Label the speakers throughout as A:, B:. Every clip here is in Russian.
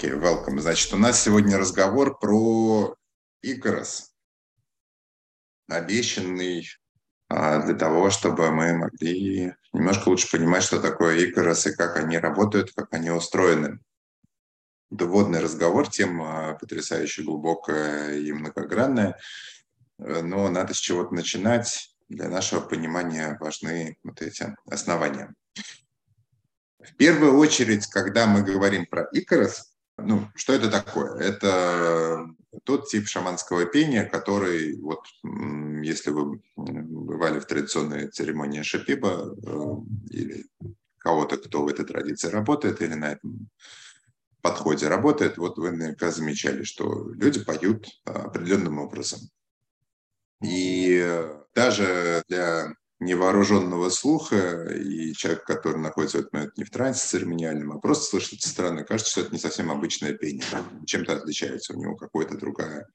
A: Окей, okay, welcome. Значит, у нас сегодня разговор про Икорос, обещанный а, для того, чтобы мы могли немножко лучше понимать, что такое Икорос и как они работают, как они устроены. Это вводный разговор, тема потрясающе глубокая и многогранная, но надо с чего-то начинать. Для нашего понимания важны вот эти основания. В первую очередь, когда мы говорим про Икорос, ну, что это такое? Это тот тип шаманского пения, который, вот, если вы бывали в традиционной церемонии шапиба э, или кого-то, кто в этой традиции работает или на этом подходе работает, вот вы наверняка замечали, что люди поют определенным образом. И даже для невооруженного слуха, и человек, который находится в этот момент не в трансе церемониальном, а просто слышит со стороны, кажется, что это не совсем обычное пение. Чем-то отличается, у него какая-то другая,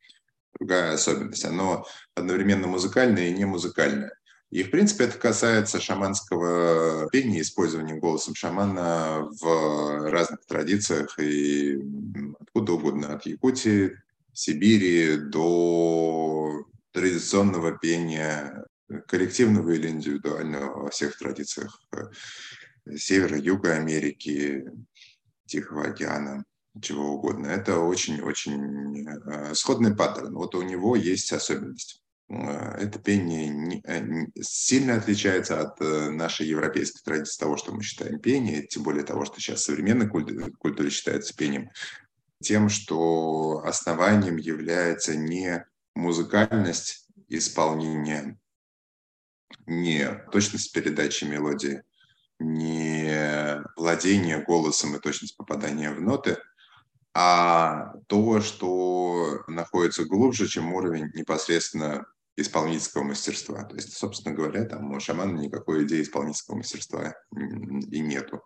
A: другая особенность. Оно одновременно музыкальное и не музыкальное. И, в принципе, это касается шаманского пения, использования голосом шамана в разных традициях и откуда угодно, от Якутии, Сибири до традиционного пения коллективного или индивидуального во всех традициях э, Севера, Юга Америки, Тихого океана, чего угодно. Это очень-очень э, сходный паттерн. Вот у него есть особенность. Э, это пение сильно отличается от нашей европейской традиции того, что мы считаем пение, тем более того, что сейчас современной культуре считается пением, тем, что основанием является не музыкальность исполнения, не точность передачи мелодии, не владение голосом и точность попадания в ноты, а то, что находится глубже, чем уровень непосредственно исполнительского мастерства. То есть, собственно говоря, там у шамана никакой идеи исполнительского мастерства и нету.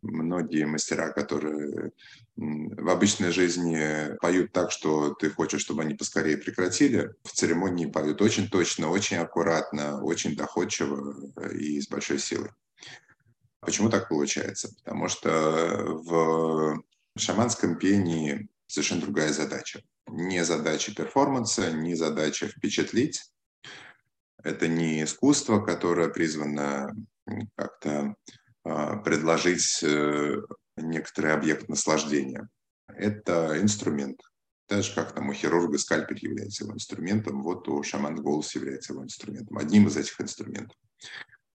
A: Многие мастера, которые в обычной жизни поют так, что ты хочешь, чтобы они поскорее прекратили, в церемонии поют очень точно, очень аккуратно, очень доходчиво и с большой силой. Почему так получается? Потому что в шаманском пении совершенно другая задача. Не задача перформанса, не задача впечатлить, это не искусство, которое призвано как-то а, предложить э, некоторый объект наслаждения. Это инструмент. Так же, как там у хирурга скальпель является его инструментом, вот у шамана голос является его инструментом, одним из этих инструментов.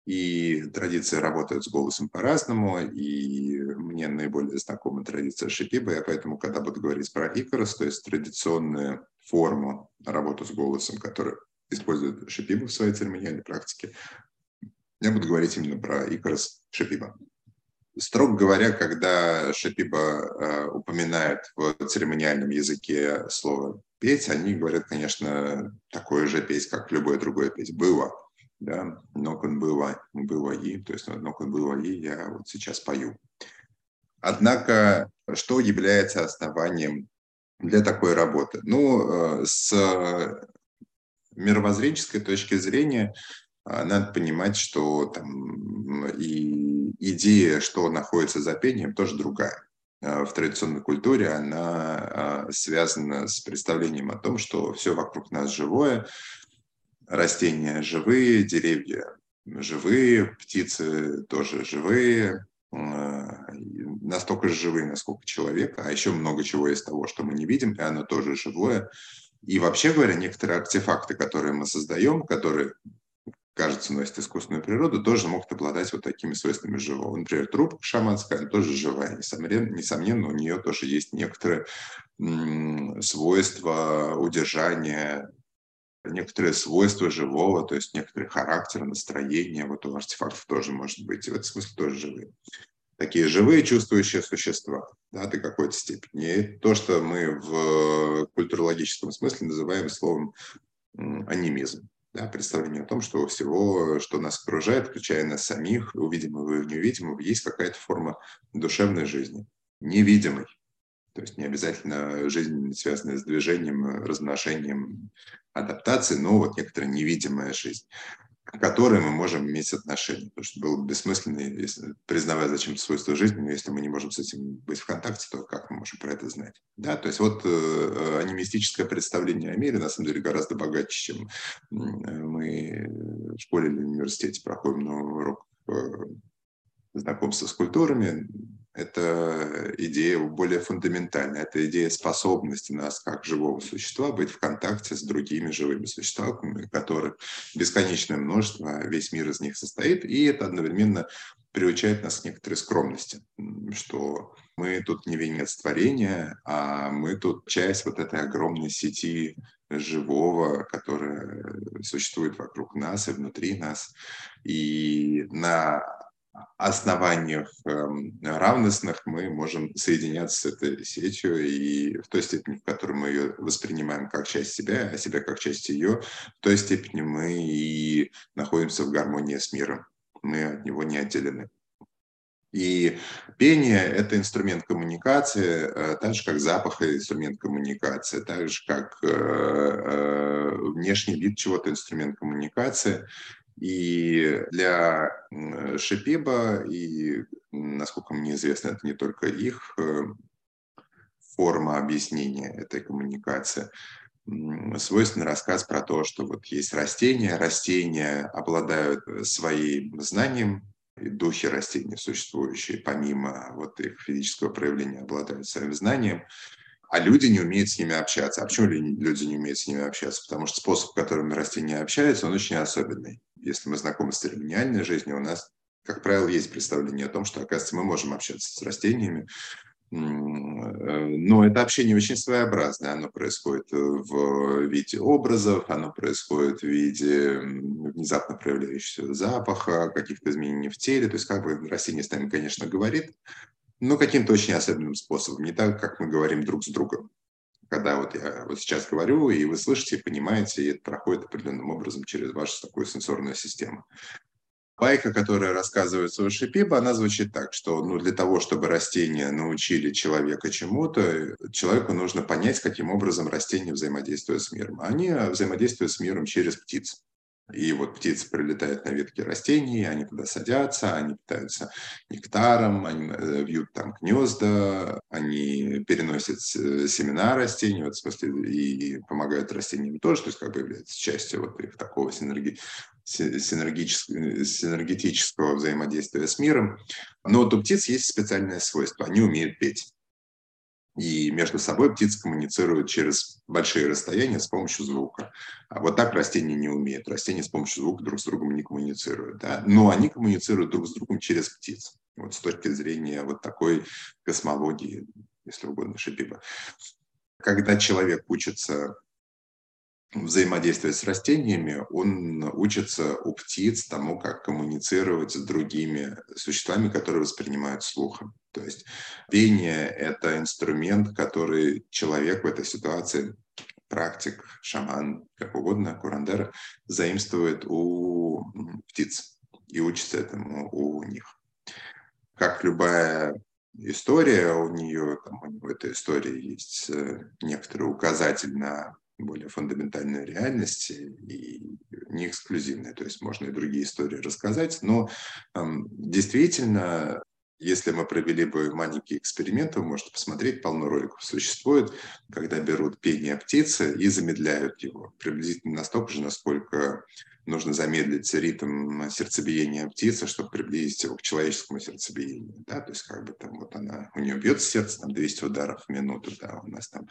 A: И традиции работают с голосом по-разному, и мне наиболее знакома традиция шипиба, я поэтому, когда буду говорить про икорос, то есть традиционную форму работы с голосом, которая используют Шипиба в своей церемониальной практике. Я буду говорить именно про Икорос Шипиба. Строго говоря, когда Шипиба э, упоминает в церемониальном языке слово «петь», они говорят, конечно, такое же петь, как любое другое петь. «Было», да, «нокон было», «было и», то есть «нокон было и» я вот сейчас пою. Однако, что является основанием для такой работы? Ну, э, с мировоззренческой точки зрения а, надо понимать, что там и идея, что находится за пением, тоже другая. А, в традиционной культуре она связана с представлением о том, что все вокруг нас живое, растения живые, деревья живые, птицы тоже живые, настолько же живые, насколько человек, а еще много чего из того, что мы не видим, и оно тоже живое. И вообще говоря, некоторые артефакты, которые мы создаем, которые, кажется, носят искусственную природу, тоже могут обладать вот такими свойствами живого. Например, трубка шаманская, она тоже живая. Несомненно, несомненно, у нее тоже есть некоторые свойства удержания некоторые свойства живого, то есть некоторый характер, настроение, вот у артефактов тоже может быть, в этом смысле тоже живые такие живые чувствующие существа да, до какой-то степени. И то, что мы в культурологическом смысле называем словом анимизм. Да, представление о том, что у всего, что нас окружает, включая нас самих, у видимого и невидимого, есть какая-то форма душевной жизни, невидимой. То есть не обязательно жизнь, связанная с движением, размножением, адаптацией, но вот некоторая невидимая жизнь. к которой мы можем иметь отношение. Потому что было бы бессмысленно, если, признавая зачем-то свойства жизни, но если мы не можем с этим быть в контакте, то как мы можем про это знать? Да, то есть вот э, анимистическое представление о мире на самом деле гораздо богаче, чем мы в школе или в университете проходим на урок знакомства с культурами, это идея более фундаментальная, это идея способности нас, как живого существа, быть в контакте с другими живыми существами, которых бесконечное множество, весь мир из них состоит, и это одновременно приучает нас к некоторой скромности, что мы тут не венец творения, а мы тут часть вот этой огромной сети живого, которая существует вокруг нас и внутри нас. И на основаниях эм, равностных мы можем соединяться с этой сетью и в той степени, в которой мы ее воспринимаем как часть себя, а себя как часть ее, в той степени мы и находимся в гармонии с миром. Мы от него не отделены. И пение – это инструмент коммуникации, э, так же, как запах – это инструмент коммуникации, так же, как э, э, внешний вид чего-то – инструмент коммуникации. И для Шипиба, и, насколько мне известно, это не только их э, форма объяснения этой коммуникации, свойственный рассказ про то, что вот есть растения, растения обладают своим знанием, и духи растений существующие, помимо вот их физического проявления, обладают своим знанием, а люди не умеют с ними общаться. А почему люди не умеют с ними общаться? Потому что способ, которым растения общаются, он очень особенный. Если мы знакомы с церемониальной жизнью, у нас, как правило, есть представление о том, что, оказывается, мы можем общаться с растениями, э, но это общение очень своеобразное. Оно происходит в виде образов, оно происходит в виде внезапно проявляющегося запаха, каких-то изменений в теле. То есть как бы растение с нами, конечно, говорит, ну, каким-то очень особенным способом, не так, как мы говорим друг с другом. Когда вот я вот сейчас говорю, и вы слышите, понимаете, и это проходит определенным образом через вашу такую сенсорную систему. Байка, которая рассказывается у Шипиба, она звучит так, что ну, для того, чтобы растения научили человека чему-то, человеку нужно понять, каким образом растения взаимодействуют с миром. Они взаимодействуют с миром через птиц. И вот птицы прилетают на ветки растений, они туда садятся, они питаются нектаром, они э, вьют там гнезда, они переносят семена растений, вот, смысле, и помогают растениям тоже, то есть как бы является частью вот их такого синерги, синергического, синергетического взаимодействия с миром. Но вот у птиц есть специальное свойство, они умеют петь. И между собой птицы коммуницируют через большие расстояния с помощью звука. А вот так растения не умеют. Растения с помощью звука друг с другом не коммуницируют. Да? Но они коммуницируют друг с другом через птиц. Вот с точки зрения вот такой космологии, если угодно, Шипиба. Когда человек учится взаимодействовать с растениями, он учится у птиц тому, как коммуницировать с другими существами, которые воспринимают слухом. То есть пение – это инструмент, который человек в этой ситуации, практик, шаман, как угодно, курандера, заимствует у птиц и учится этому у них. Как любая история, у нее там, в этой истории есть э, некоторый указатель на более фундаментальной реальности и не эксклюзивной. То есть можно и другие истории рассказать, но действительно если мы провели бы маленький эксперимент, вы можете посмотреть, полно роликов существует, когда берут пение птицы и замедляют его приблизительно настолько же, насколько нужно замедлить ритм сердцебиения птицы, чтобы приблизить его к человеческому сердцебиению. Да? То есть как бы там вот она, у нее бьется сердце там 200 ударов в минуту, да, у нас там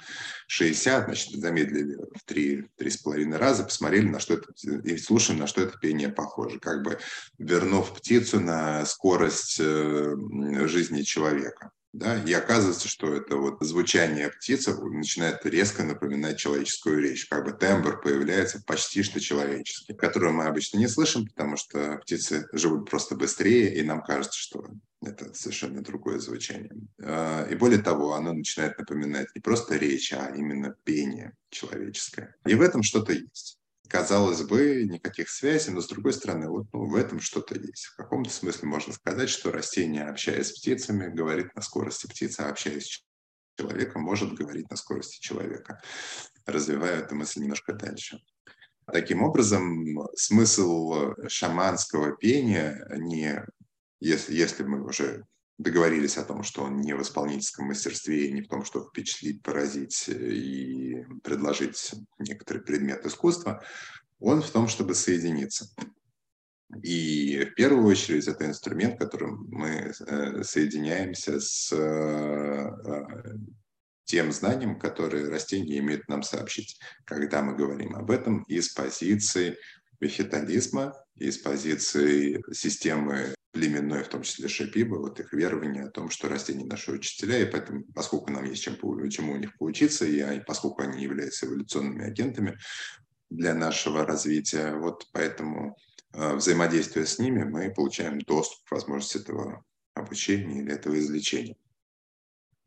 A: 60, значит, замедлили в 3-3,5 раза, посмотрели, на что это, и слушаем, на что это пение похоже, как бы вернув птицу на скорость э, жизни человека да, и оказывается, что это вот звучание птицы начинает резко напоминать человеческую речь, как бы тембр появляется почти что человеческий, который мы обычно не слышим, потому что птицы живут просто быстрее, и нам кажется, что это совершенно другое звучание. А, и более того, оно начинает напоминать не просто речь, а именно пение человеческое. И в этом что-то есть казалось бы, никаких связей, но с другой стороны, вот ну, в этом что-то есть. В каком-то смысле можно сказать, что растение, общаясь с птицами, говорит на скорости птицы, а общаясь с человеком, может говорить на скорости человека. Развивая эту мысль немножко дальше. Таким образом, смысл шаманского пения не, если, если мы уже договорились о том, что он не в исполнительском мастерстве не в том, чтобы впечатлить, поразить и предложить некоторый предмет искусства, он в том, чтобы соединиться. И в первую очередь это инструмент, которым мы э, соединяемся с э, тем знанием, которое растения имеют нам сообщить, когда мы говорим об этом из позиции вегетализма, из позиции системы племенной, в том числе Шапиба, вот их верование о том, что растения наши учителя, и поэтому, поскольку нам есть чем, чему у них поучиться, и поскольку они являются эволюционными агентами для нашего развития, вот поэтому э, взаимодействуя с ними, мы получаем доступ к возможности этого обучения или этого излечения.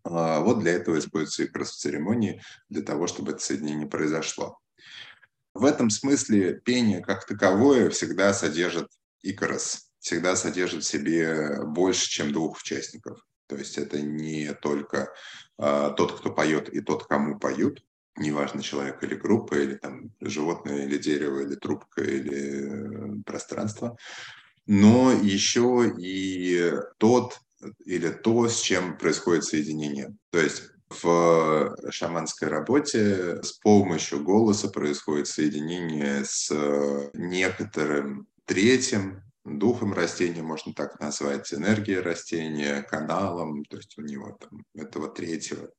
A: А вот для этого используется икрос в церемонии, для того, чтобы это соединение произошло. В этом смысле пение как таковое всегда содержит икрос, всегда содержит в себе больше, чем двух участников. То есть это не только э, тот, кто поет, и тот, кому поют, неважно, человек или группа, или там животное, или дерево, или трубка, или пространство, но еще и тот, или то, с чем происходит соединение. То есть в шаманской работе с помощью голоса происходит соединение с некоторым третьим духом растения, можно так назвать, энергией растения, каналом, то есть у него там этого третьего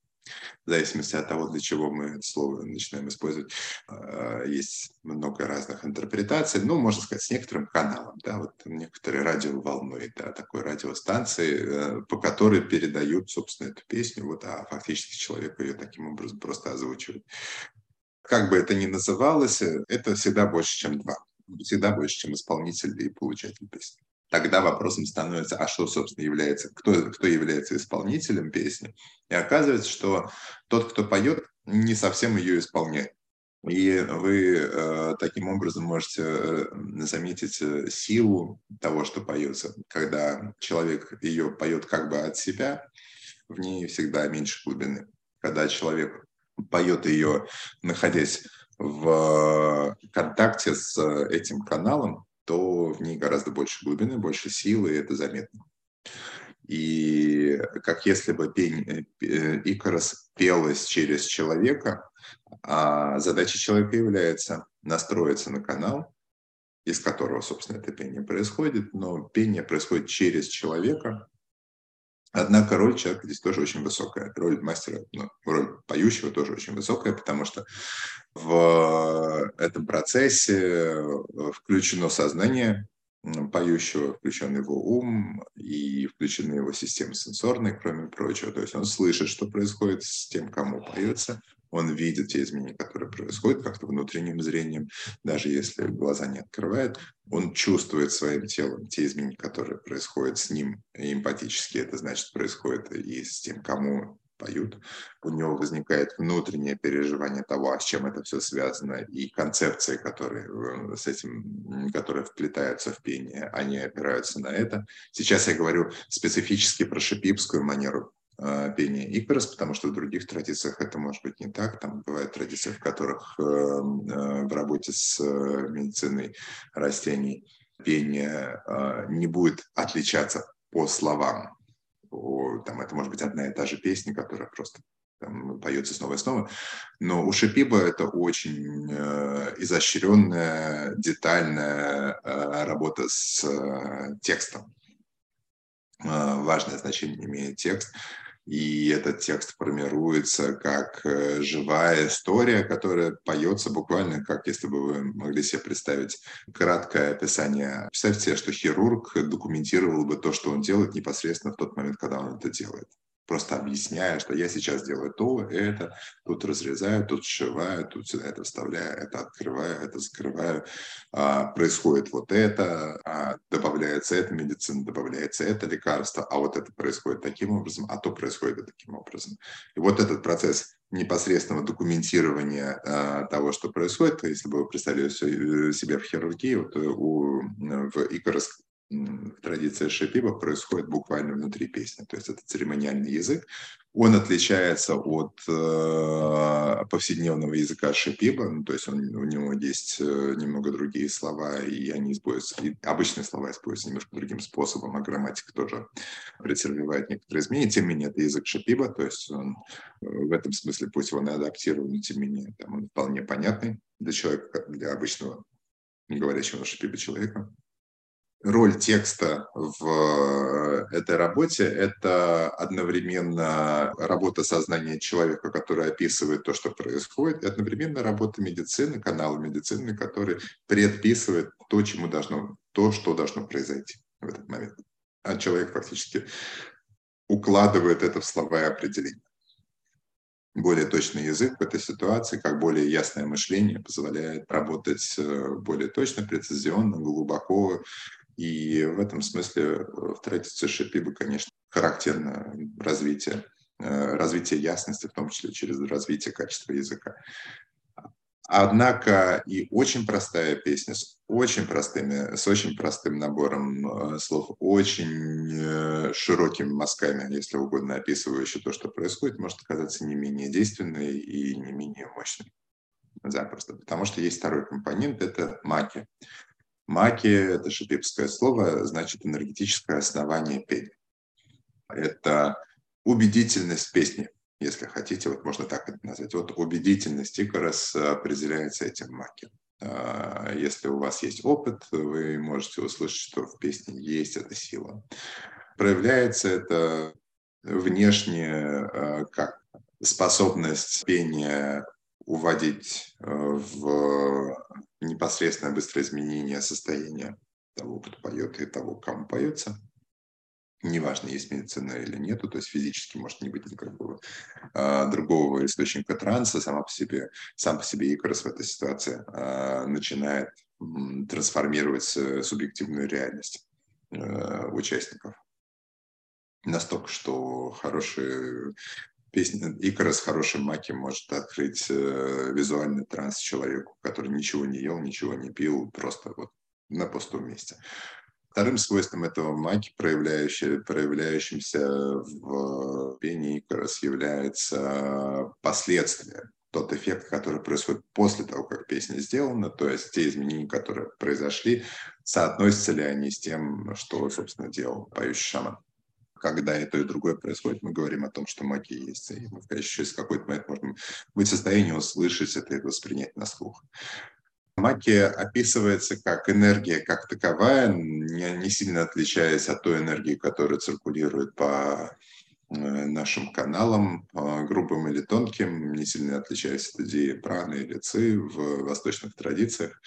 A: в зависимости от того, для чего мы это слово начинаем использовать, а, есть много разных интерпретаций, ну, можно сказать, с некоторым каналом, да, вот некоторые радиоволной, да, такой радиостанции, э, по которой передают, собственно, эту песню, вот, а фактически человек ее таким образом просто озвучивает. Как бы это ни называлось, э, это всегда больше, чем два. Всегда больше, чем исполнитель и получатель песни тогда вопросом становится, а что, собственно, является, кто, кто является исполнителем песни. И оказывается, что тот, кто поет, не совсем ее исполняет. И вы э, таким образом можете э, заметить э, силу того, что поется. Когда человек ее поет как бы от себя, в ней всегда меньше глубины. Когда человек поет ее, находясь в контакте с этим каналом, то в ней гораздо больше глубины, больше силы, и это заметно. И как если бы пень, э, Икарос пелось через человека, а задача человека является настроиться на канал, из которого, собственно, это пение происходит, но пение происходит через человека, Однако роль человека здесь тоже очень высокая. Роль мастера, ну, роль поющего тоже очень высокая, потому что в этом процессе э, включено сознание поющего, включен его ум и включены его системы сенсорные, кроме прочего. То есть он слышит, что происходит с тем, кому поется, он видит те изменения, которые происходят как-то внутренним зрением, даже если глаза не открывает, он чувствует своим телом те изменения, которые происходят с ним эмпатически, это значит происходит и с тем, кому поют, у него возникает внутреннее переживание того, с чем это все связано, и концепции, которые э, с этим, которые вплетаются в пение, они опираются на это. Сейчас я говорю специфически про шипипскую манеру Э, пения Икарос, потому что в других традициях это может быть не так. Там бывают традиции, в которых э, э, в работе с медициной растений пение не будет отличаться по словам. Там это может быть одна и та же песня, которая просто там, поется снова и снова. Но у Шипиба это очень э, изощренная, детальная э, работа с э, текстом. Э, важное значение имеет текст и этот текст формируется как э, живая история, которая поется буквально как если бы вы могли себе представить краткое описание. Представьте себе, что хирург документировал бы то, что он делает непосредственно в тот момент, когда он это делает просто объясняя, что я сейчас делаю то, это, тут разрезаю, тут сшиваю, тут сюда это вставляю, это открываю, это закрываю, а, происходит вот это, а, добавляется это медицина, добавляется это лекарство, а вот это происходит таким образом, а то происходит таким образом. И вот этот процесс непосредственного документирования а, того, что происходит, если бы вы представили э, себе в хирургии, вот э, у, в Икорос традиция шипиба происходит буквально внутри песни. То есть это церемониальный язык, Он отличается от э, повседневного языка шипиба, ну, то есть он, у него есть э, немного другие слова, и они используются, и обычные слова используются немножко другим способом, а грамматика тоже претерпевает некоторые изменения. Тем не менее, это язык шипиба, то есть он э, в этом смысле, пусть он и адаптирован, тем не менее там, он вполне понятный для человека, для обычного говорящего на человека роль текста в э, этой работе – это одновременно работа сознания человека, который описывает то, что происходит, и одновременно работа медицины, канала медицины, который предписывает то, чему должно, то, что должно произойти в этот момент. А человек фактически укладывает это в слова и определения. Более точный язык в этой ситуации, как более ясное мышление позволяет работать э, более точно, прецизионно, глубоко, и в этом смысле э, в традиции Шипиба, конечно, характерно развитие, э, развитие ясности, в том числе через развитие качества языка. Однако и очень простая песня с очень простыми, с очень простым набором э, слов, очень широкими мазками, если угодно, описывающие то, что происходит, может оказаться не менее действенной и не менее мощной. Запросто. Потому что есть второй компонент – это маки. Маки – это шипипское слово, значит энергетическое основание пения. Это убедительность песни, если хотите, вот можно так это назвать. Вот убедительность Икарос определяется этим маки. А, если у вас есть опыт, вы можете услышать, что в песне есть эта сила. Проявляется это внешне а, как способность пения уводить э, в непосредственное быстрое изменение состояния того, кто поет, и того, кому поется. Неважно, есть медицина или нету, то есть физически может не быть никакого а, другого источника транса, сама по себе, сам по себе Икарос в этой ситуации а, начинает м, трансформировать субъективную реальность а, участников настолько, что хорошие Песня Икара с хорошим маки может открыть э, визуальный транс человеку, который ничего не ел, ничего не пил, просто вот на пустом месте. Вторым свойством этого маки, проявляющимся в пении Икарос, является последствия тот эффект, который происходит после того, как песня сделана, то есть те изменения, которые произошли, соотносятся ли они с тем, что, собственно, делал поющий шаман когда и то, и другое происходит, мы говорим о том, что магия есть. И мы, конечно, через какой-то момент можем быть в состоянии услышать это и воспринять на слух. Магия описывается как энергия как таковая, не, не сильно отличаясь от той энергии, которая циркулирует по э, нашим каналам, э, грубым или тонким, не сильно отличаясь от идеи праны или ци в восточных традициях,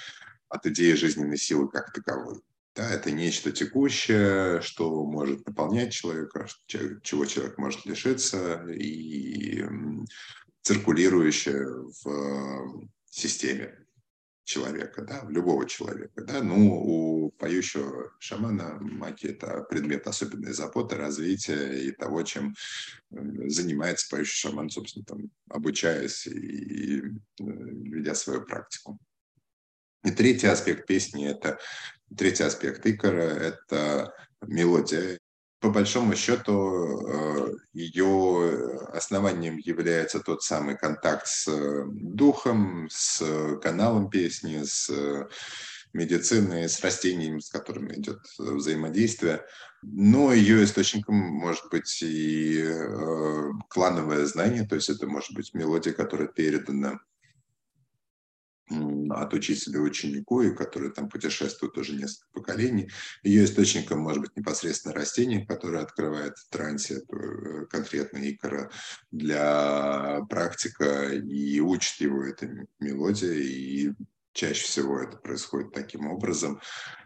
A: от идеи жизненной силы как таковой. Да, это нечто текущее, что может наполнять человека, чего человек может лишиться, и циркулирующее в системе человека, да, в любого человека. Да. Ну, у поющего шамана маки – это предмет особенной заботы, развития и того, чем занимается поющий шаман, собственно, там, обучаясь и э, ведя свою практику. И третий аспект песни – это третий аспект икора – это мелодия. По большому счету, э, ее основанием является тот самый контакт с духом, с каналом песни, с медициной, с растениями, с которыми идет взаимодействие. Но ее источником может быть и э, клановое знание, то есть это может быть мелодия, которая передана от учителя ученику, и который там путешествует уже несколько поколений. Ее источником может быть непосредственно растение, которое открывает в э, конкретно икора для практика и учит его этой мелодии, и чаще всего это происходит таким образом.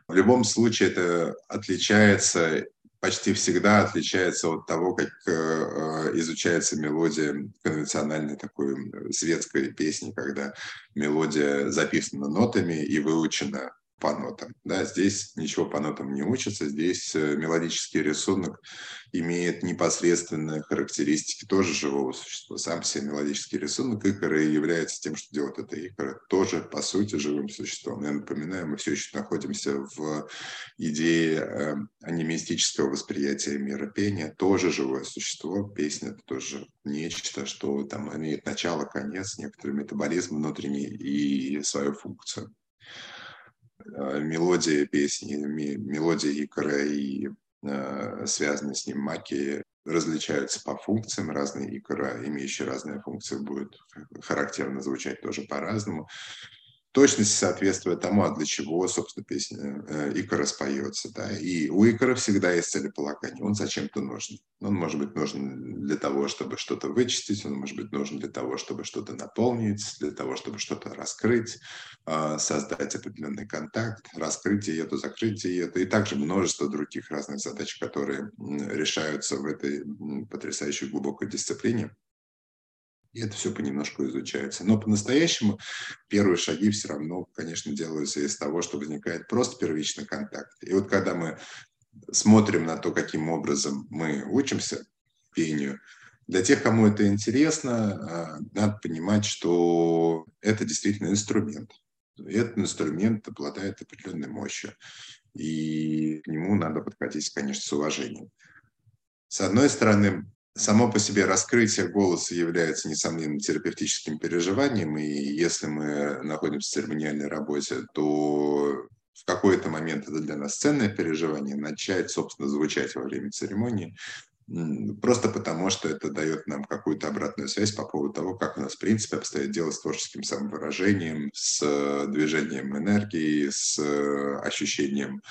A: В любом случае это отличается почти всегда отличается от того, как э, э, изучается мелодия конвенциональной такой светской песни, когда мелодия записана нотами и выучена по нотам. Да, здесь ничего по нотам не учится, здесь э, мелодический рисунок имеет непосредственные характеристики тоже живого существа. Сам себе мелодический рисунок икора и является тем, что делает это икора, тоже по сути живым существом. Я напоминаю, мы все еще находимся в идее э, анимистического восприятия мира пения, тоже живое существо, песня это тоже нечто, что там имеет начало, конец, некоторый метаболизм внутренний и свою функцию. Э, мелодия песни, мелодия икора и э, связанные с ним маки различаются по функциям. Разные икора, имеющие разные функции, будут характерно звучать тоже по-разному точности соответствуя тому, а для чего, собственно, песня э, Икара споется. Да? И у Икара всегда есть целеполагание, он зачем-то нужен. Он может быть нужен для того, чтобы что-то вычистить, он может быть нужен для того, чтобы что-то наполнить, для того, чтобы что-то раскрыть, а, создать определенный контакт, раскрыть диету, закрыть диету, и также множество других разных задач, которые решаются в этой потрясающей глубокой дисциплине. И это все понемножку изучается. Но по-настоящему первые шаги все равно, конечно, делаются из того, что возникает просто первичный контакт. И вот когда мы смотрим на то, каким образом мы учимся пению, для тех, кому это интересно, а, надо понимать, что это действительно инструмент. Этот инструмент обладает определенной мощью. И к нему надо подходить, конечно, с уважением. С одной стороны, само по себе раскрытие голоса является, несомненно, терапевтическим переживанием, и если мы находимся в церемониальной работе, то в какой-то момент это для нас ценное переживание, начать, собственно, звучать во время церемонии, просто потому что это дает нам какую-то обратную связь по поводу того, как у нас, в принципе, обстоит дело с творческим самовыражением, с движением энергии, с ощущением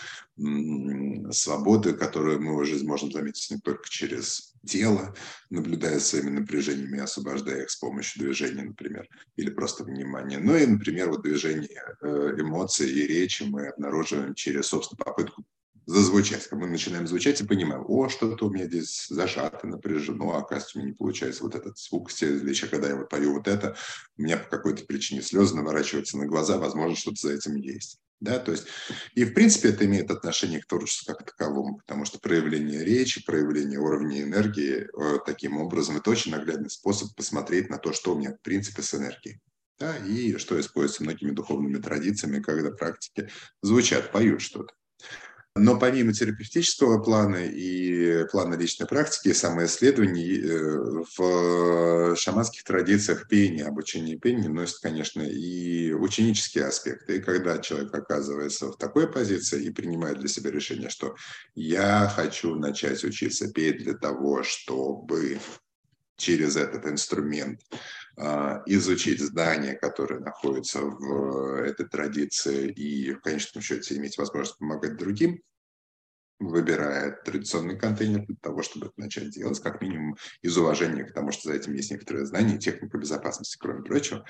A: свободы, которую мы уже можем заметить не только через тело, наблюдая своими напряжениями, освобождая их с помощью движения, например, или просто внимания. Но и, например, вот движение э, эмоций и речи мы обнаруживаем через, собственно, попытку зазвучать. Когда мы начинаем звучать и понимаем, о, что-то у меня здесь зажато, напряжено, а оказывается, у меня не получается вот этот звук следующий, когда я вот пою вот это, у меня по какой-то причине слезы наворачиваются на глаза, возможно, что-то за этим есть. Да, то есть, и в принципе это имеет отношение к творчеству как таковому, потому что проявление речи, проявление уровня энергии э, таким образом, это очень наглядный способ посмотреть на то, что у меня в принципе с энергией. Да, и что используется многими духовными традициями, когда практики звучат, поют что-то. Но помимо терапевтического плана и плана личной практики, самоисследований, э, в шаманских традициях пение, обучение пению носит, конечно, и ученические аспекты. И когда человек оказывается в такой позиции и принимает для себя решение, что я хочу начать учиться петь для того, чтобы через этот инструмент а, изучить здания, которые находятся в этой традиции и в конечном счете иметь возможность помогать другим, выбирает традиционный контейнер для того, чтобы это начать делать, как минимум из уважения к тому, что за этим есть некоторые знания и техника безопасности, кроме прочего,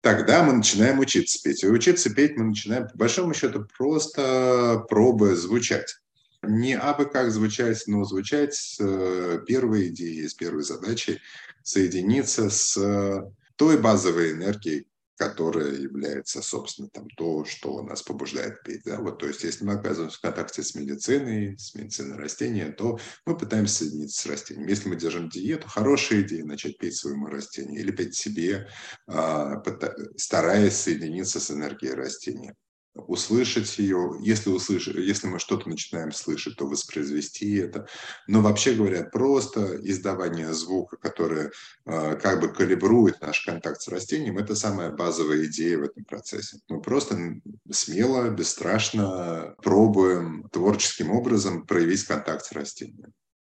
A: тогда мы начинаем учиться петь. И учиться петь мы начинаем, по большому счету, просто пробуя звучать. Не абы как звучать, но звучать с э, первой идеей, с первой задачей соединиться с э, той базовой энергией, которая является, собственно, там, то, что нас побуждает петь. Да? Вот, то есть, если мы оказываемся в контакте с медициной, с медициной растения, то мы пытаемся соединиться с растением. Если мы держим диету, хорошая идея начать петь своему растению или петь себе, а, стараясь соединиться с энергией растения услышать ее, если, услыш... если мы что-то начинаем слышать, то воспроизвести это. Но вообще говоря, просто издавание звука, которое э, как бы калибрует наш контакт с растением, это самая базовая идея в этом процессе. Мы просто смело, бесстрашно пробуем творческим образом проявить контакт с растением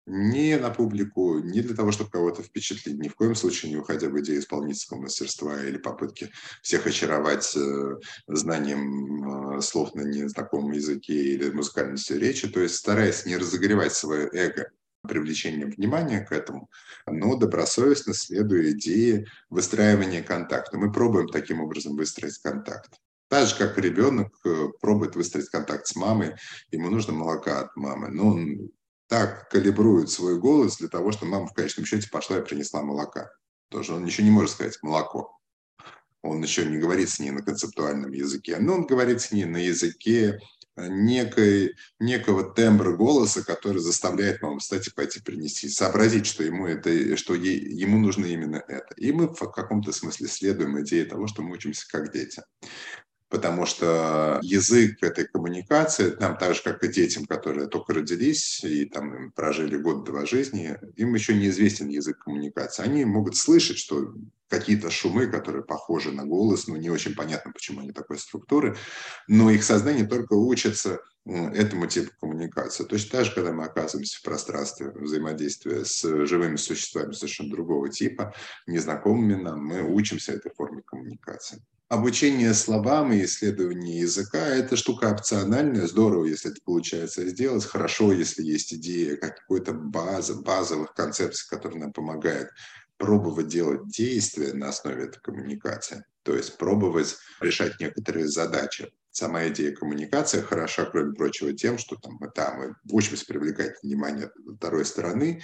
A: не на публику, не для того, чтобы кого-то впечатлить, ни в коем случае не уходя в идею исполнительского мастерства или попытки всех очаровать э, знанием э, слов на незнакомом языке или музыкальностью речи, то есть стараясь не разогревать свое эго привлечением внимания к этому, но добросовестно следуя идее выстраивания контакта. Мы пробуем таким образом выстроить контакт. Так же, как ребенок э, пробует выстроить контакт с мамой, ему нужно молока от мамы. Но он так калибрует свой голос для того, чтобы мама в конечном счете пошла и принесла молока. Тоже он ничего не может сказать «молоко». Он еще не говорит с ней на концептуальном языке, но он говорит с ней на языке некой, некого тембра голоса, который заставляет маму встать и пойти принести, сообразить, что ему, это, что ей, ему нужно именно это. И мы в каком-то смысле следуем идее того, что мы учимся как дети потому что язык этой коммуникации, нам так же, как и детям, которые только родились и там прожили год-два жизни, им еще неизвестен язык коммуникации. Они могут слышать, что какие-то шумы, которые похожи на голос, но не очень понятно, почему они такой структуры, но их сознание только учится этому типу коммуникации. Точно так же, когда мы оказываемся в пространстве взаимодействия с живыми существами совершенно другого типа, незнакомыми нам, мы учимся этой форме коммуникации обучение словам и исследование языка – это штука опциональная. Здорово, если это получается сделать. Хорошо, если есть идея какой-то базы, базовых концепций, которые нам помогают пробовать делать действия на основе этой коммуникации. То есть пробовать решать некоторые задачи. Сама идея коммуникации хороша, кроме прочего, тем, что там мы там мы учимся привлекать внимание второй стороны,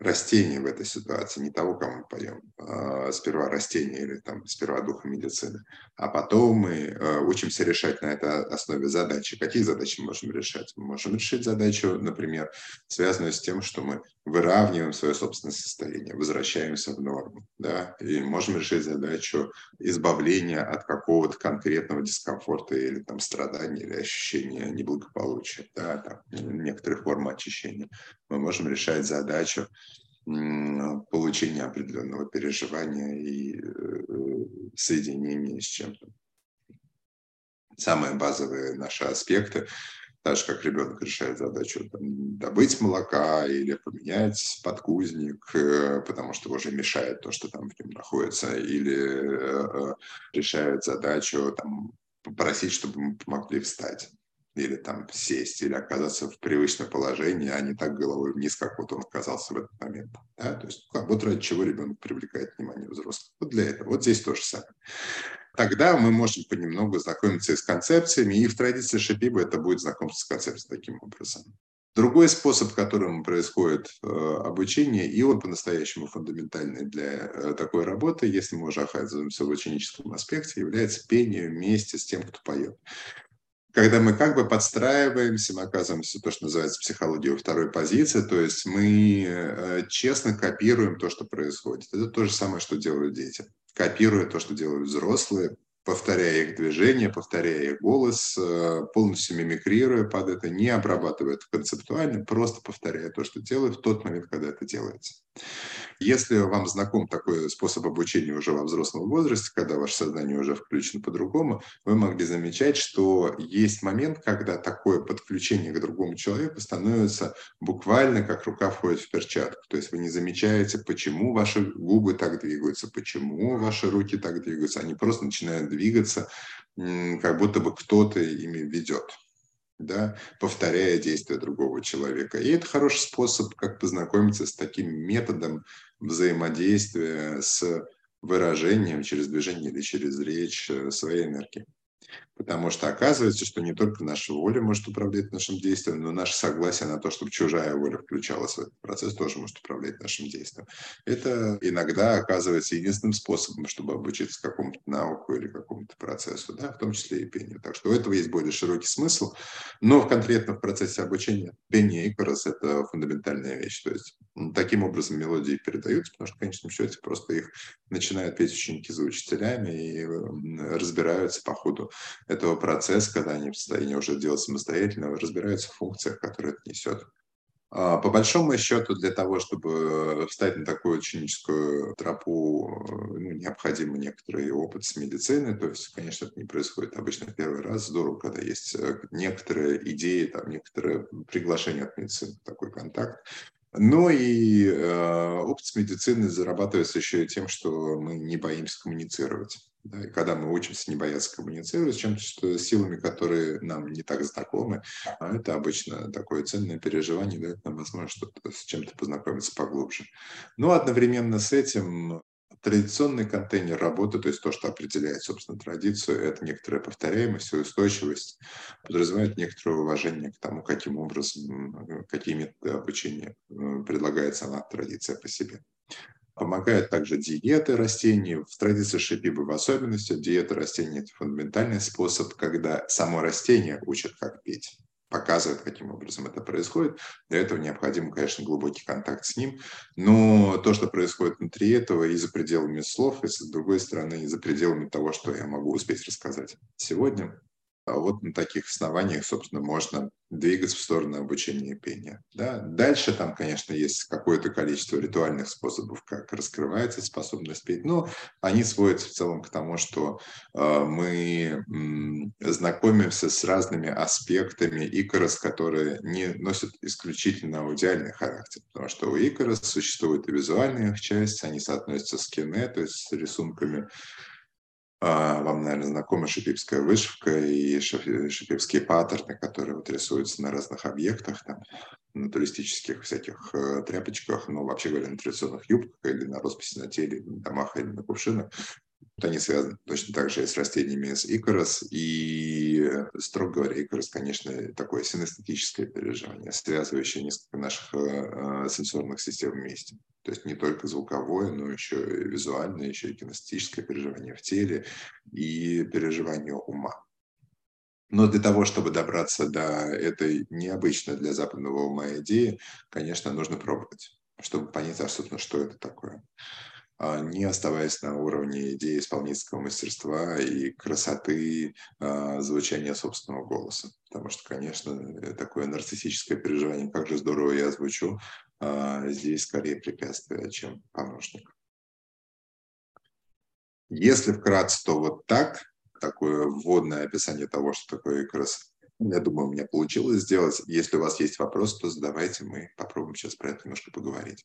A: растения в этой ситуации, не того, кому мы поем. А, сперва растения или там сперва духа медицины. А потом мы а, учимся решать на этой основе задачи. Какие задачи мы можем решать? Мы можем решить задачу, например, связанную с тем, что мы выравниваем свое собственное состояние, возвращаемся в норму. Да? И можем решить задачу избавления от какого-то конкретного дискомфорта или там страдания, или ощущения неблагополучия, да? там, некоторых форм очищения. Мы можем решать задачу получения определенного переживания и э, соединения с чем-то. Самые базовые наши аспекты, так же как ребенок решает задачу там, добыть молока или поменять подкузник, э, потому что уже мешает то, что там в нем находится, или э, решает задачу там, попросить, чтобы мы помогли встать или там сесть, или оказаться в привычном положении, а не так головой вниз, как вот он оказался в этот момент. Да? То есть вот ради чего ребенок привлекает внимание взрослых. Вот для этого. Вот здесь то же самое. Тогда мы можем понемногу знакомиться с концепциями, и в традиции Шипиба это будет знакомство с концепцией таким образом. Другой способ, которым происходит э, обучение, и он по-настоящему фундаментальный для э, такой работы, если мы уже оказываемся в ученическом аспекте, является пение вместе с тем, кто поет когда мы как бы подстраиваемся, мы оказываемся то, что называется психологией второй позиции, то есть мы э, честно копируем то, что происходит. Это то же самое, что делают дети. Копируя то, что делают взрослые, повторяя их движение, повторяя их голос, э, полностью мимикрируя под это, не обрабатывая это концептуально, просто повторяя то, что делают в тот момент, когда это делается. Если вам знаком такой способ обучения уже во взрослом возрасте, когда ваше сознание уже включено по-другому, вы могли замечать, что есть момент, когда такое подключение к другому человеку становится буквально как рука входит в перчатку. То есть вы не замечаете, почему ваши губы так двигаются, почему ваши руки так двигаются. Они просто начинают двигаться, как будто бы кто-то ими ведет да, повторяя действия другого человека. И это хороший способ, как познакомиться с таким методом взаимодействия с выражением через движение или через речь э, своей энергии. Потому что оказывается, что не только наша воля может управлять нашим действием, но наше согласие на то, чтобы чужая воля включалась в этот процесс, тоже может управлять нашим действием. Это иногда оказывается единственным способом, чтобы обучиться какому-то науку или какому-то процессу, да, в том числе и пению. Так что у этого есть более широкий смысл. Но конкретно в процессе обучения пение и корос – это фундаментальная вещь. То есть таким образом мелодии передаются, потому что в конечном счете просто их начинают петь ученики за учителями и разбираются по ходу этого процесса, когда они в состоянии уже делать самостоятельно, разбираются в функциях, которые это несет. А, по большому счету, для того, чтобы встать на такую ученическую тропу, ну, необходим некоторый опыт с медициной. То есть, конечно, это не происходит обычно в первый раз. Здорово, когда есть э, некоторые идеи, там, некоторые приглашения от медицины, такой контакт. Но и э, опыт с медициной зарабатывается еще и тем, что мы не боимся коммуницировать. Да, и когда мы учимся не бояться коммуницировать с чем-то, что, силами, которые нам не так знакомы, а это обычно такое ценное переживание дает нам возможность что-то, с чем-то познакомиться поглубже. Но одновременно с этим традиционный контейнер работы, то есть то, что определяет, собственно, традицию, это некоторая повторяемость и устойчивость, подразумевает некоторое уважение к тому, каким образом, какие методы обучения э, предлагает сама традиция по себе. Помогают также диеты растений, в традиции шипибы в особенности. Диета растений – это фундаментальный способ, когда само растение учит, как петь показывает, каким образом это происходит. Для этого необходим, конечно, глубокий контакт с ним. Но то, что происходит внутри этого, и за пределами слов, и с другой стороны, и за пределами того, что я могу успеть рассказать сегодня, вот на таких основаниях, собственно, можно двигаться в сторону обучения пения. Да? Дальше там, конечно, есть какое-то количество ритуальных способов, как раскрывается способность петь, но они сводятся в целом к тому, что э, мы м, знакомимся с разными аспектами икорос, которые не носят исключительно аудиальный характер, потому что у икорос существует и визуальная их часть, они соотносятся с кине, то есть с рисунками а, вам, наверное, знакома шипипская вышивка и шипипские паттерны, которые вот рисуются на разных объектах, там, на туристических всяких э, тряпочках, ну, вообще говоря, на традиционных юбках или на росписи на теле, на домах или на кувшинах. Вот они связаны точно так же и с растениями из икорос. И, строго говоря, икорос, конечно, такое синестетическое переживание, связывающее несколько наших э, э, сенсорных систем вместе. То есть не только звуковое, но еще и визуальное, еще и кинестетическое переживание в теле и переживание ума. Но для того, чтобы добраться до этой необычной для западного ума идеи, конечно, нужно пробовать, чтобы понять, собственно, что это такое. А, не оставаясь на уровне идеи исполнительского мастерства и красоты а, звучания собственного голоса. Потому что, конечно, такое нарциссическое переживание, как же здорово я звучу, а, здесь скорее препятствие, чем помощник. Если вкратце, то вот так, такое вводное описание того, что такое красота. Я думаю, у меня получилось сделать. Если у вас есть вопрос, то задавайте, мы попробуем сейчас про это немножко поговорить.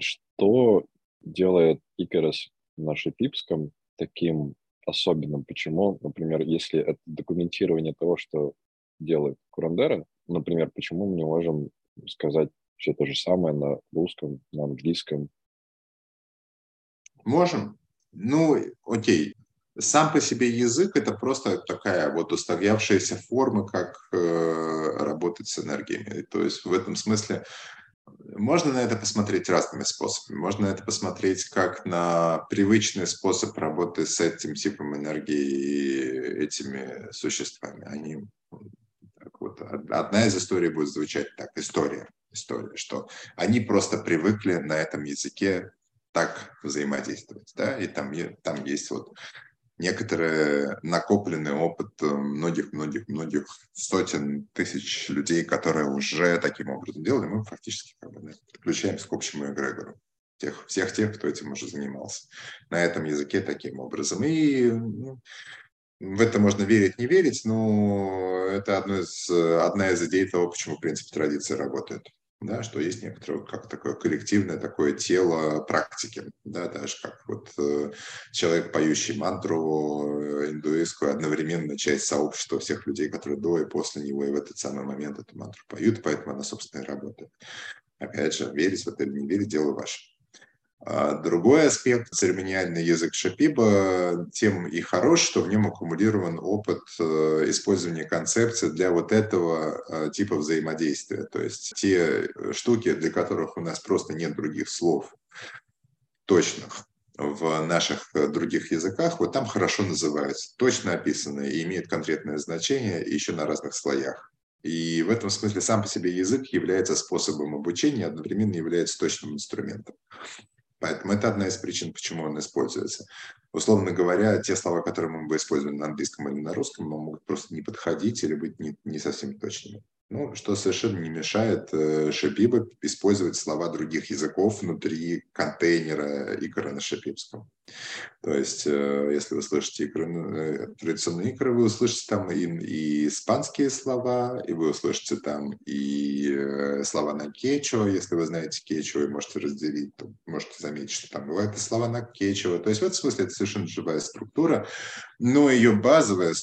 B: Что делает Икарос на Шипипском таким особенным. Почему, например, если это документирование того, что делает Курандера, например, почему мы не можем сказать все то же самое на русском, на английском?
A: Можем. Ну, окей. Сам по себе язык – это просто такая вот устоявшаяся форма, как э, работать с энергиями. То есть в этом смысле можно на это посмотреть разными способами. Можно это посмотреть как на привычный способ работы с этим типом энергии и этими существами. Они так вот, одна из историй будет звучать так, история, история, что они просто привыкли на этом языке так взаимодействовать, да, и там, там есть вот некоторый накопленный опыт многих-многих-многих сотен тысяч людей, которые уже таким образом делали, мы фактически как бы, подключаемся к общему эгрегору тех, всех тех, кто этим уже занимался на этом языке таким образом. И ну, в это можно верить, не верить, но это одно из, одна из идей того, почему, в принципе, традиции работают да, что есть некоторое как такое коллективное такое тело практики, да, даже как вот э, человек, поющий мантру э, индуистскую, одновременно часть сообщества всех людей, которые до и после него и в этот самый момент эту мантру поют, поэтому она, собственно, и работает. Опять же, верить в это или не верить, дело ваше. А другой аспект, церемониальный язык Шапиба, тем и хорош, что в нем аккумулирован опыт э, использования концепции для вот этого э, типа взаимодействия. То есть те штуки, для которых у нас просто нет других слов точных в наших э, других языках, вот там хорошо называются, точно описаны и имеют конкретное значение еще на разных слоях. И в этом смысле сам по себе язык является способом обучения, одновременно является точным инструментом. Поэтому это одна из причин, почему он используется. Условно говоря, те слова, которые мы бы использовали на английском или на русском, могут просто не подходить или быть не, не совсем точными. Ну, что совершенно не мешает э, Шапиба использовать слова других языков внутри контейнера икры на шапибском. То есть, э, если вы слышите икры, э, традиционные икры, вы услышите там и, и испанские слова, и вы услышите там и э, слова на кечо. Если вы знаете кечо и можете разделить, то можете заметить, что там бывают и слова на кечо. То есть, в этом смысле это совершенно живая структура, но ее базовая,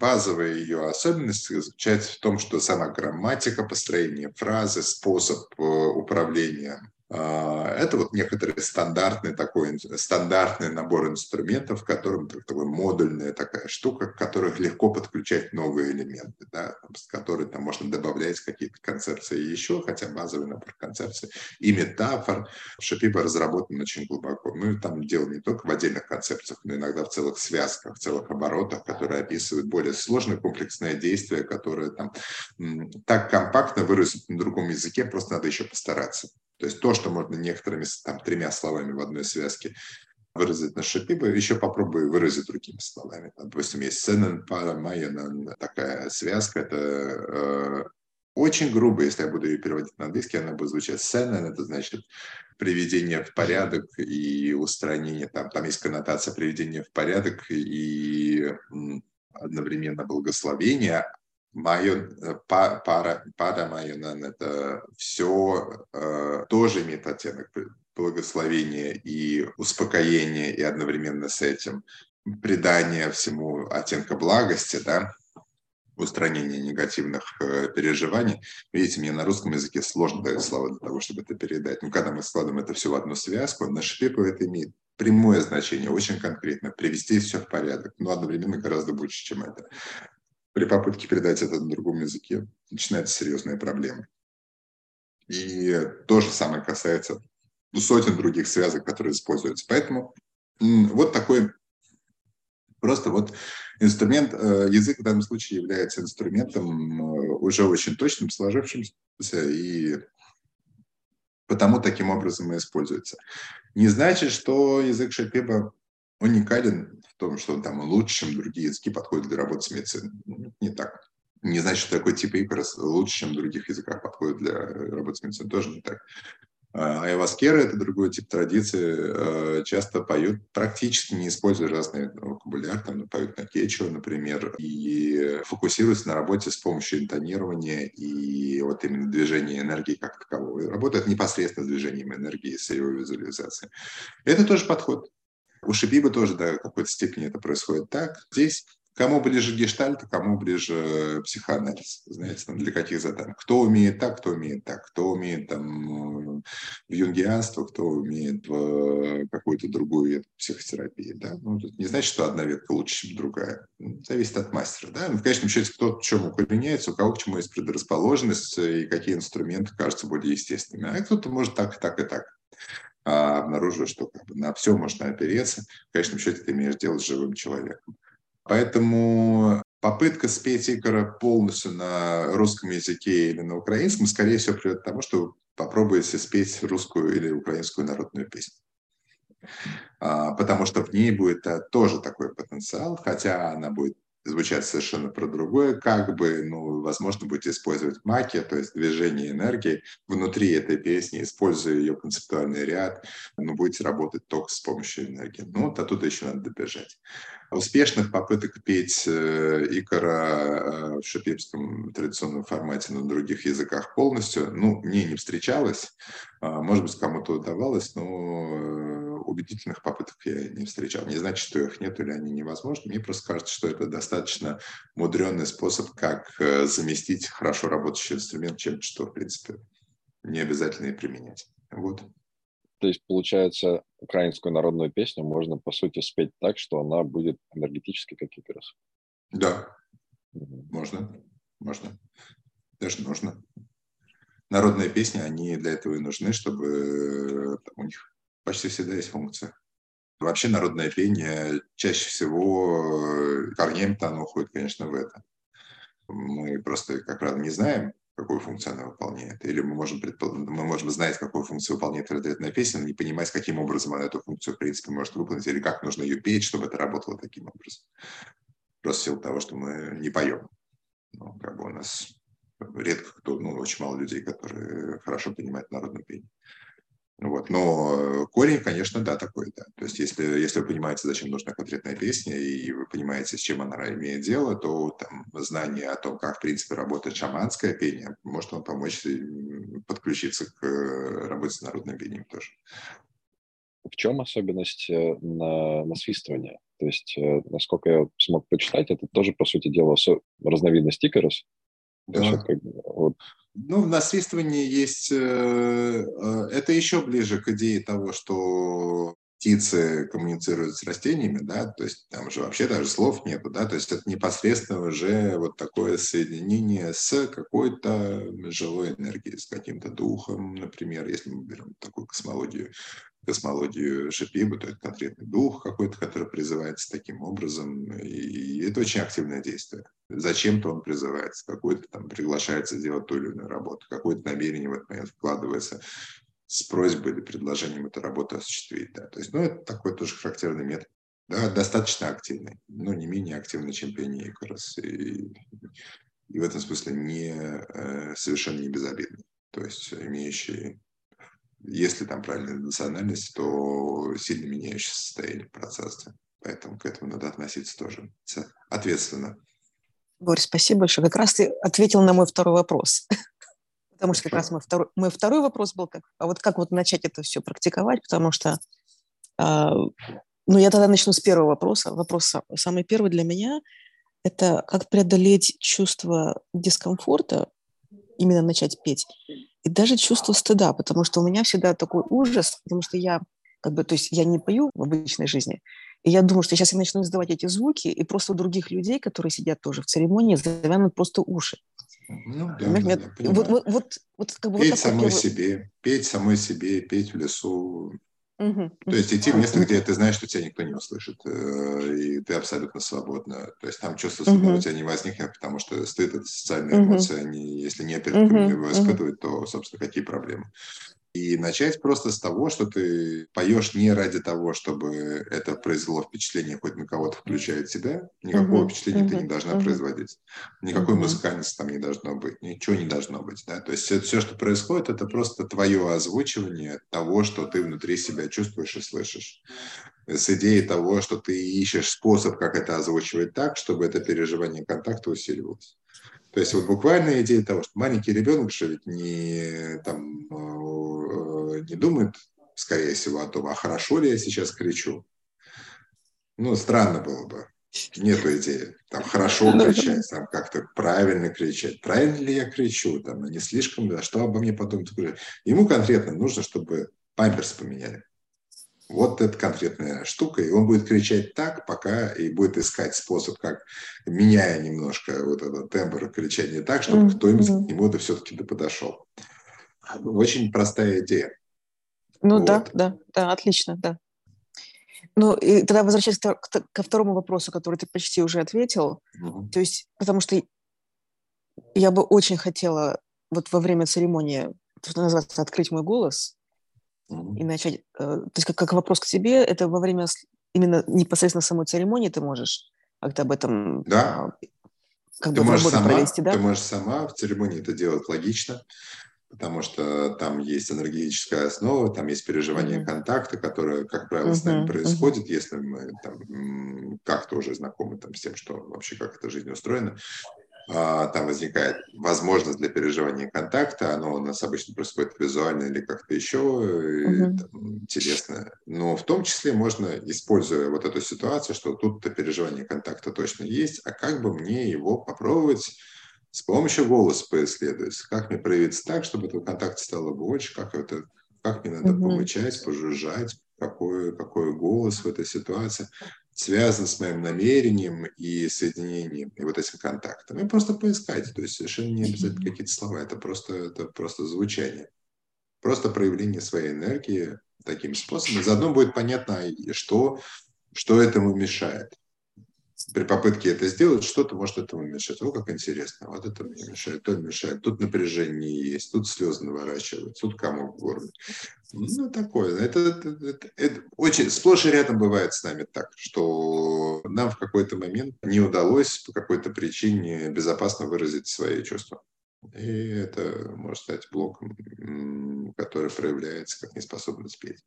A: базовая ее особенность заключается в том, что сама грамматика, построение фразы, способ управления это вот некоторый стандартный такой, стандартный набор инструментов, в котором такой модульная такая штука, к которой легко подключать новые элементы, да, с которой там можно добавлять какие-то концепции еще, хотя базовый набор концепций и метафор. Шипиба разработан очень глубоко. Мы там дело не только в отдельных концепциях, но иногда в целых связках, в целых оборотах, которые описывают более сложное комплексное действие, которое там так компактно выразить на другом языке, просто надо еще постараться. То есть то, что можно некоторыми там, тремя словами в одной связке выразить на шипибе, еще попробую выразить другими словами. Допустим, есть сенен, пара, майенен, такая связка, это э, очень грубо, если я буду ее переводить на английский, она будет звучать сенен, это значит приведение в порядок и устранение, там, там есть коннотация приведения в порядок и одновременно благословение, Майон, э, пара, пара майонан – это все э, тоже имеет оттенок благословения и успокоения, и одновременно с этим придание всему оттенка благости, да, устранение негативных э, переживаний. Видите, мне на русском языке сложно дать слова для того, чтобы это передать. Но когда мы складываем это все в одну связку, на шпипу это имеет прямое значение, очень конкретно, привести все в порядок, но одновременно гораздо больше, чем это при попытке передать это на другом языке начинаются серьезные проблемы. И то же самое касается сотен других связок, которые используются. Поэтому вот такой просто вот инструмент, э, язык в данном случае является инструментом э, уже очень точным, сложившимся, и потому таким образом и используется. Не значит, что язык Шапиба уникален в том, что он там лучше, чем другие языки подходит для работы с медициной. Ну, не так. Не значит, что такой тип игр лучше, чем в других языках подходит для работы с медициной. Тоже не так. А айваскеры – это другой тип традиции. Э, часто поют, практически не используя разные вокабуляр, там, поют на кечу, например, и фокусируются на работе с помощью интонирования и вот именно движения энергии как такового. Работают непосредственно с движением энергии, с ее визуализацией. Это тоже подход. У Шипиба тоже до какой-то степени это происходит так. Здесь кому ближе гештальт, кому ближе психоанализ. Знаете, там, для каких заданий. Кто умеет так, кто умеет так. Кто умеет там в юнгианство, кто умеет в какую-то другую психотерапию. Да? Ну, не значит, что одна ветка лучше, чем другая. Зависит от мастера. Да? Ну, в конечном счете, кто к чему укореняется, у кого к чему есть предрасположенность и какие инструменты кажутся более естественными. А кто-то может так, так, и так а обнаруживаю, что как бы на все можно опереться. В конечном счете ты имеешь дело с живым человеком. Поэтому попытка спеть Икора полностью на русском языке или на украинском, скорее всего, приведет к тому, что попробуете спеть русскую или украинскую народную песню. А, потому что в ней будет а, тоже такой потенциал, хотя она будет звучать совершенно про другое, как бы, ну, возможно, будете использовать маки, то есть движение энергии внутри этой песни, используя ее концептуальный ряд, но будете работать только с помощью энергии. Ну, вот оттуда еще надо добежать. Успешных попыток петь э, Икора э, в шипипском традиционном формате на других языках полностью, ну, мне не встречалось. А, может быть, кому-то удавалось, но э, убедительных попыток я не встречал. Не значит, что их нет или они невозможны. Мне просто кажется, что это достаточно мудренный способ, как заместить хорошо работающий инструмент чем-то, что, в принципе, не обязательно и применять. Вот.
B: То есть, получается, украинскую народную песню можно, по сути, спеть так, что она будет энергетически как Икарус.
A: Да, угу. можно, можно, даже нужно. Народные песни, они для этого и нужны, чтобы там, у них почти всегда есть функция. Вообще народное пение чаще всего корнями-то оно уходит, конечно, в это. Мы просто, как правило, не знаем, какую функцию она выполняет. Или мы можем, предпол... мы можем знать, какую функцию выполняет конкретная песня, но не понимать, каким образом она эту функцию, в принципе, может выполнить, или как нужно ее петь, чтобы это работало таким образом. Просто в силу того, что мы не поем. Ну, как бы у нас редко кто, ну, очень мало людей, которые хорошо понимают народное пение. Вот. Но корень, конечно, да, такой, да. То есть если, если вы понимаете, зачем нужна конкретная песня, и вы понимаете, с чем она имеет дело, то там, знание о том, как, в принципе, работает шаманское пение, может вам помочь подключиться к работе с народным пением тоже.
B: В чем особенность э, на, насвистывания? То есть, э, насколько я смог почитать, это тоже, по сути дела, разновидность икорос.
A: Да. Есть, вот, Ну, в насвистывании есть... Э, э, это еще ближе к идее того, что птицы коммуницируют с растениями, да, то есть там же вообще даже слов нету, да, то есть это непосредственно уже вот такое соединение с какой-то живой энергией, с каким-то духом, например, если мы берем такую космологию, космологию Шипибу, то это конкретный дух какой-то, который призывается таким образом, и это очень активное действие. Зачем-то он призывается, какой-то там приглашается сделать ту или иную работу, какое-то намерение в этот момент вкладывается с просьбой или предложением эту работу осуществить. Да. То есть, ну, это такой тоже характерный метод. Да, достаточно активный, но не менее активный, чем пение Икарос. И, и в этом смысле не, э, совершенно не безобидный. То есть имеющий, если там правильная национальность, то сильно меняющее состояние пространстве. Поэтому к этому надо относиться тоже ответственно.
C: Борис, спасибо большое. Как раз ты ответил на мой второй вопрос. Потому что как раз мой второй, мой второй вопрос был, как, а вот как вот начать это все практиковать, потому что, э, ну, я тогда начну с первого вопроса. Вопрос самый первый для меня – это как преодолеть чувство дискомфорта, именно начать петь, и даже чувство стыда, потому что у меня всегда такой ужас, потому что я как бы, то есть я не пою в обычной жизни, и я думаю, что сейчас я начну издавать эти звуки, и просто у других людей, которые сидят тоже в церемонии, завянут просто уши.
A: Ну, да, да, да, вот, вот, вот, вот, как бы петь вот самой первый... себе, петь самой себе, петь в лесу. Угу, То есть идти в место, где ты знаешь, что тебя никто не услышит, э, и ты абсолютно свободна. То есть там чувство стыда угу. у тебя не возникнет, потому что стыд – это социальная угу. эмоция. Они, если не перед угу. его испытывать, то, собственно, какие проблемы? И начать просто с того, что ты поешь не ради того, чтобы это произвело впечатление хоть на кого-то включает тебя. Никакого uh-huh, впечатления uh-huh, ты не должна uh-huh. производить. Никакой uh-huh. музыкальности там не должно быть. Ничего не должно быть. Да? То есть все, все, что происходит, это просто твое озвучивание того, что ты внутри себя чувствуешь и слышишь. С идеей того, что ты ищешь способ, как это озвучивать так, чтобы это переживание контакта усиливалось. То есть вот буквальная идея того, что маленький ребенок же ведь не, там, э, не думает, скорее всего, о том, а хорошо ли я сейчас кричу. Ну, странно было бы. Нету идеи. Там хорошо кричать, там как-то правильно кричать. Правильно ли я кричу? Там, а не слишком, да, что обо мне подумают? Ему конкретно нужно, чтобы памперс поменяли вот эта конкретная штука, и он будет кричать так, пока и будет искать способ, как, меняя немножко вот этот тембр кричания так, чтобы mm-hmm. кто-нибудь к нему это все-таки подошел. Очень простая идея.
C: Ну вот. да, да, да, отлично, да. Ну, и тогда возвращаясь ко, ко второму вопросу, который ты почти уже ответил, mm-hmm. то есть, потому что я бы очень хотела вот во время церемонии, что называется, открыть мой голос, и начать, э, то есть как, как вопрос к тебе, это во время именно непосредственно самой церемонии ты можешь как-то об этом
A: да. как ты бы можешь сама, провести, да? Ты можешь сама в церемонии это делать логично, потому что там есть энергетическая основа, там есть переживание mm-hmm. контакта, которое, как правило, mm-hmm. с нами происходит, mm-hmm. если мы там, как-то уже знакомы там, с тем, что вообще как эта жизнь устроена. А, там возникает возможность для переживания контакта, оно у нас обычно происходит визуально или как-то еще uh-huh. там, интересно. Но в том числе можно, используя вот эту ситуацию, что тут-то переживание контакта точно есть, а как бы мне его попробовать с помощью голоса поисследовать, как мне проявиться так, чтобы этого контакта стало больше, как это как мне надо uh-huh. помычать, пожужжать, какой, какой голос в этой ситуации связан с моим намерением и соединением, и вот этим контактом. И просто поискать. То есть совершенно не обязательно какие-то слова, это просто, это просто звучание. Просто проявление своей энергии таким способом. Заодно будет понятно, что, что этому мешает при попытке это сделать, что-то может этому мешать. О, как интересно, вот это мне мешает, то мешает, тут напряжение есть, тут слезы наворачиваются, тут комок в горле. Ну, такое. Это, это, это, это очень сплошь и рядом бывает с нами так, что нам в какой-то момент не удалось по какой-то причине безопасно выразить свои чувства. И это может стать блоком, который проявляется как неспособность петь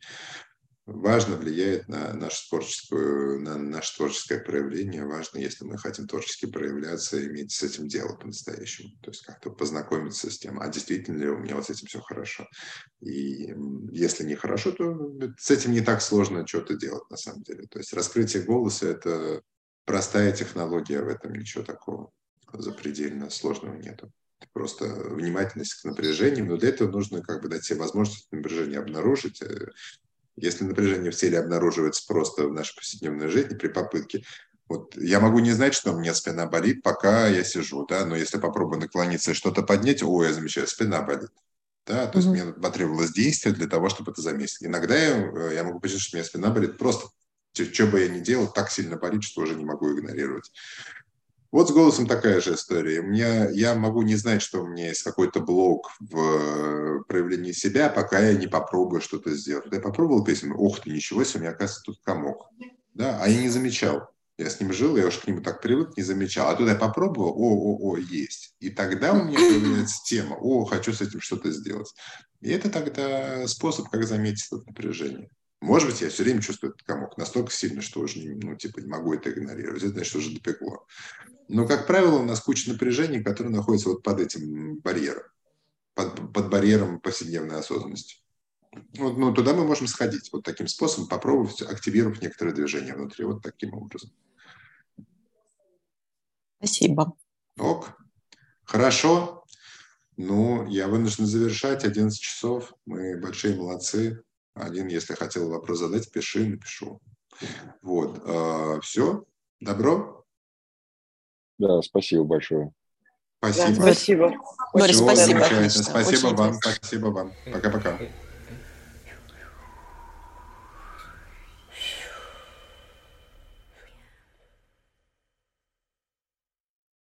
A: важно влияет на нашу творческую, на наше творческое проявление. Важно, если мы хотим творчески проявляться, иметь с этим дело по-настоящему. То есть как-то познакомиться с тем, а действительно ли у меня вот с этим все хорошо. И если не хорошо, то с этим не так сложно что-то делать на самом деле. То есть раскрытие голоса – это простая технология, в этом ничего такого запредельно сложного нету. просто внимательность к напряжению, но для этого нужно как бы дать себе возможность напряжение обнаружить. Если напряжение в теле обнаруживается просто в нашей повседневной жизни при попытке, вот я могу не знать, что у меня спина болит, пока я сижу, да, но если попробую наклониться и что-то поднять, ой, я замечаю, спина болит. Да, то mm-hmm. есть мне потребовалось действие для того, чтобы это заметить. Иногда я, э, я могу почувствовать, что у меня спина болит просто. Что бы я ни делал, так сильно болит, что уже не могу игнорировать. Вот с голосом такая же история. Меня, я могу не знать, что у меня есть какой-то блок в э, проявлении себя, пока я не попробую что-то сделать. Я попробовал песню, ох ты, ничего себе, у меня, оказывается, тут комок. Да, а я не замечал. Я с ним жил, я уже к нему так привык, не замечал. А туда я попробовал, о, о, о, есть. И тогда у меня появляется тема, о, хочу с этим что-то сделать. И это тогда способ, как заметить это напряжение. Может быть, я все время чувствую этот комок настолько сильно, что уже ну, типа, не могу это игнорировать. Это значит, уже допекло. Но, как правило, у нас куча напряжений, которые находятся вот под этим барьером, под, под барьером повседневной осознанности. Вот, ну, туда мы можем сходить вот таким способом, попробовать активировать некоторые движения внутри, вот таким образом.
C: Спасибо.
A: Ок. Хорошо. Ну, я вынужден завершать. 11 часов. Мы большие молодцы. Один, если хотел вопрос задать, пиши, напишу. Вот. А, все. Добро?
B: Да, спасибо большое.
A: Спасибо.
C: Да, спасибо.
A: Борис, спасибо. Спасибо вам. Спасибо вам. Пока-пока.